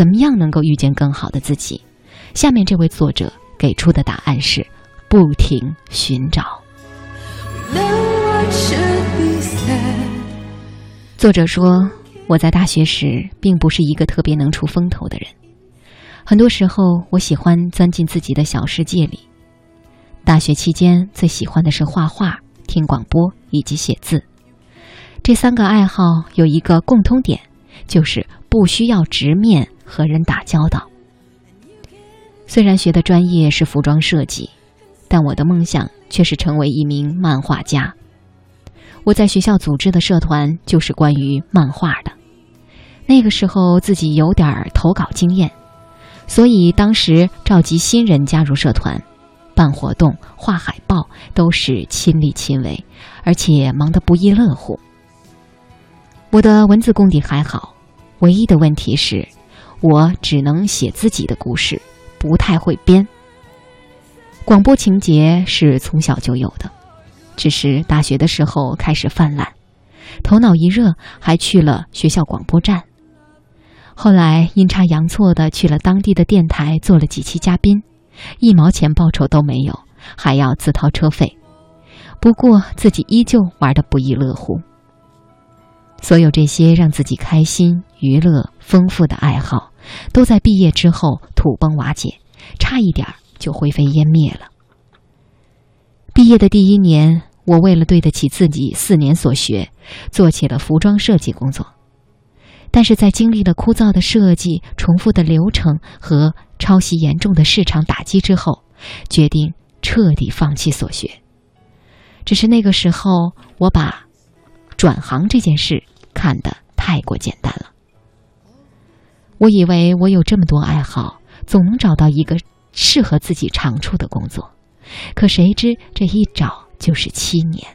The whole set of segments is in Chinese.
怎么样能够遇见更好的自己？下面这位作者给出的答案是：不停寻找。作者说：“我在大学时并不是一个特别能出风头的人，很多时候我喜欢钻进自己的小世界里。大学期间最喜欢的是画画、听广播以及写字。这三个爱好有一个共通点，就是不需要直面和人打交道。虽然学的专业是服装设计，但我的梦想却是成为一名漫画家。”我在学校组织的社团就是关于漫画的。那个时候自己有点投稿经验，所以当时召集新人加入社团，办活动、画海报都是亲力亲为，而且忙得不亦乐乎。我的文字功底还好，唯一的问题是，我只能写自己的故事，不太会编。广播情节是从小就有的。只是大学的时候开始泛滥，头脑一热还去了学校广播站。后来阴差阳错的去了当地的电台做了几期嘉宾，一毛钱报酬都没有，还要自掏车费。不过自己依旧玩得不亦乐乎。所有这些让自己开心、娱乐、丰富的爱好，都在毕业之后土崩瓦解，差一点就灰飞烟灭了。毕业的第一年。我为了对得起自己四年所学，做起了服装设计工作。但是在经历了枯燥的设计、重复的流程和抄袭严重的市场打击之后，决定彻底放弃所学。只是那个时候，我把转行这件事看得太过简单了。我以为我有这么多爱好，总能找到一个适合自己长处的工作。可谁知这一找，就是七年，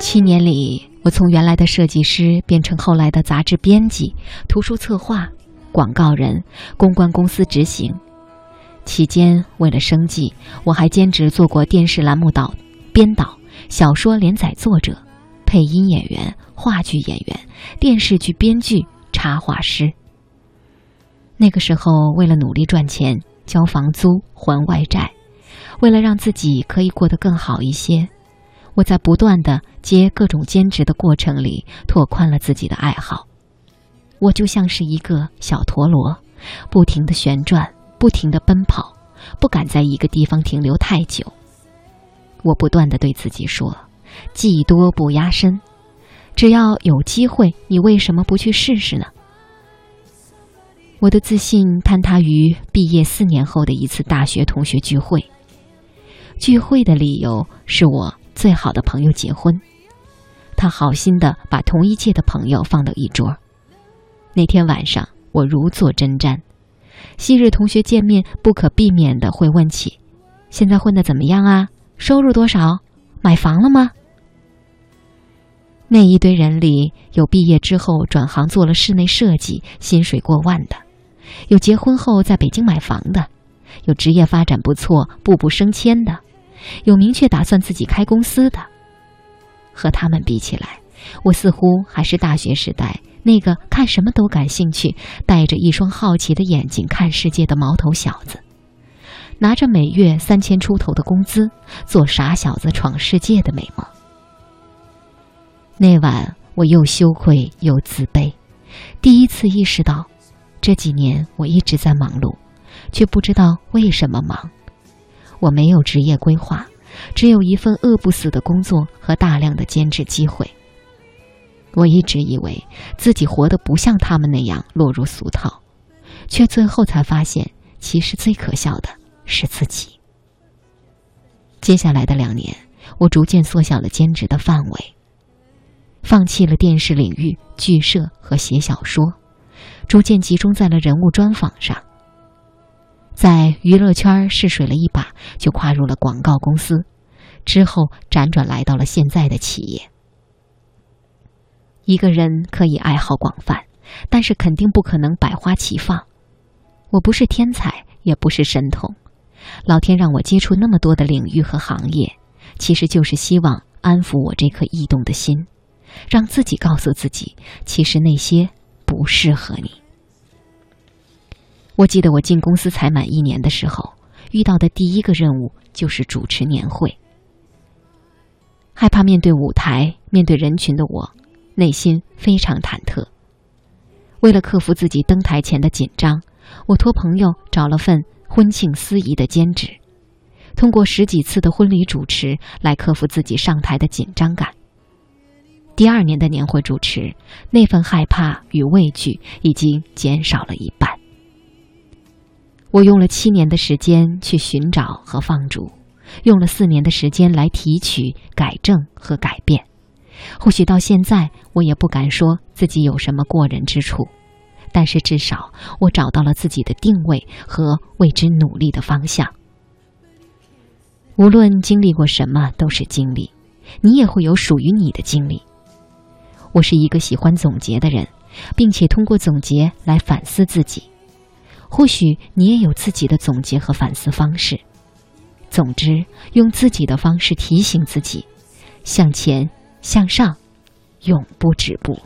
七年里，我从原来的设计师变成后来的杂志编辑、图书策划、广告人、公关公司执行。期间，为了生计，我还兼职做过电视栏目导、编导、小说连载作者、配音演员、话剧演员、电视剧编剧、插画师。那个时候，为了努力赚钱。交房租、还外债，为了让自己可以过得更好一些，我在不断的接各种兼职的过程里，拓宽了自己的爱好。我就像是一个小陀螺，不停的旋转，不停的奔跑，不敢在一个地方停留太久。我不断的对自己说：“技多不压身，只要有机会，你为什么不去试试呢？”我的自信坍塌于毕业四年后的一次大学同学聚会。聚会的理由是我最好的朋友结婚，他好心的把同一届的朋友放到一桌。那天晚上，我如坐针毡。昔日同学见面，不可避免的会问起：“现在混得怎么样啊？收入多少？买房了吗？”那一堆人里有毕业之后转行做了室内设计，薪水过万的。有结婚后在北京买房的，有职业发展不错、步步升迁的，有明确打算自己开公司的。和他们比起来，我似乎还是大学时代那个看什么都感兴趣、带着一双好奇的眼睛看世界的毛头小子，拿着每月三千出头的工资，做傻小子闯世界的美梦。那晚，我又羞愧又自卑，第一次意识到。这几年我一直在忙碌，却不知道为什么忙。我没有职业规划，只有一份饿不死的工作和大量的兼职机会。我一直以为自己活得不像他们那样落入俗套，却最后才发现，其实最可笑的是自己。接下来的两年，我逐渐缩小了兼职的范围，放弃了电视领域、剧社和写小说。逐渐集中在了人物专访上，在娱乐圈试水了一把，就跨入了广告公司，之后辗转来到了现在的企业。一个人可以爱好广泛，但是肯定不可能百花齐放。我不是天才，也不是神童，老天让我接触那么多的领域和行业，其实就是希望安抚我这颗异动的心，让自己告诉自己，其实那些不适合你。我记得我进公司才满一年的时候，遇到的第一个任务就是主持年会。害怕面对舞台、面对人群的我，内心非常忐忑。为了克服自己登台前的紧张，我托朋友找了份婚庆司仪的兼职，通过十几次的婚礼主持来克服自己上台的紧张感。第二年的年会主持，那份害怕与畏惧已经减少了一半。我用了七年的时间去寻找和放逐，用了四年的时间来提取、改正和改变。或许到现在，我也不敢说自己有什么过人之处，但是至少我找到了自己的定位和为之努力的方向。无论经历过什么，都是经历，你也会有属于你的经历。我是一个喜欢总结的人，并且通过总结来反思自己。或许你也有自己的总结和反思方式。总之，用自己的方式提醒自己，向前向上，永不止步。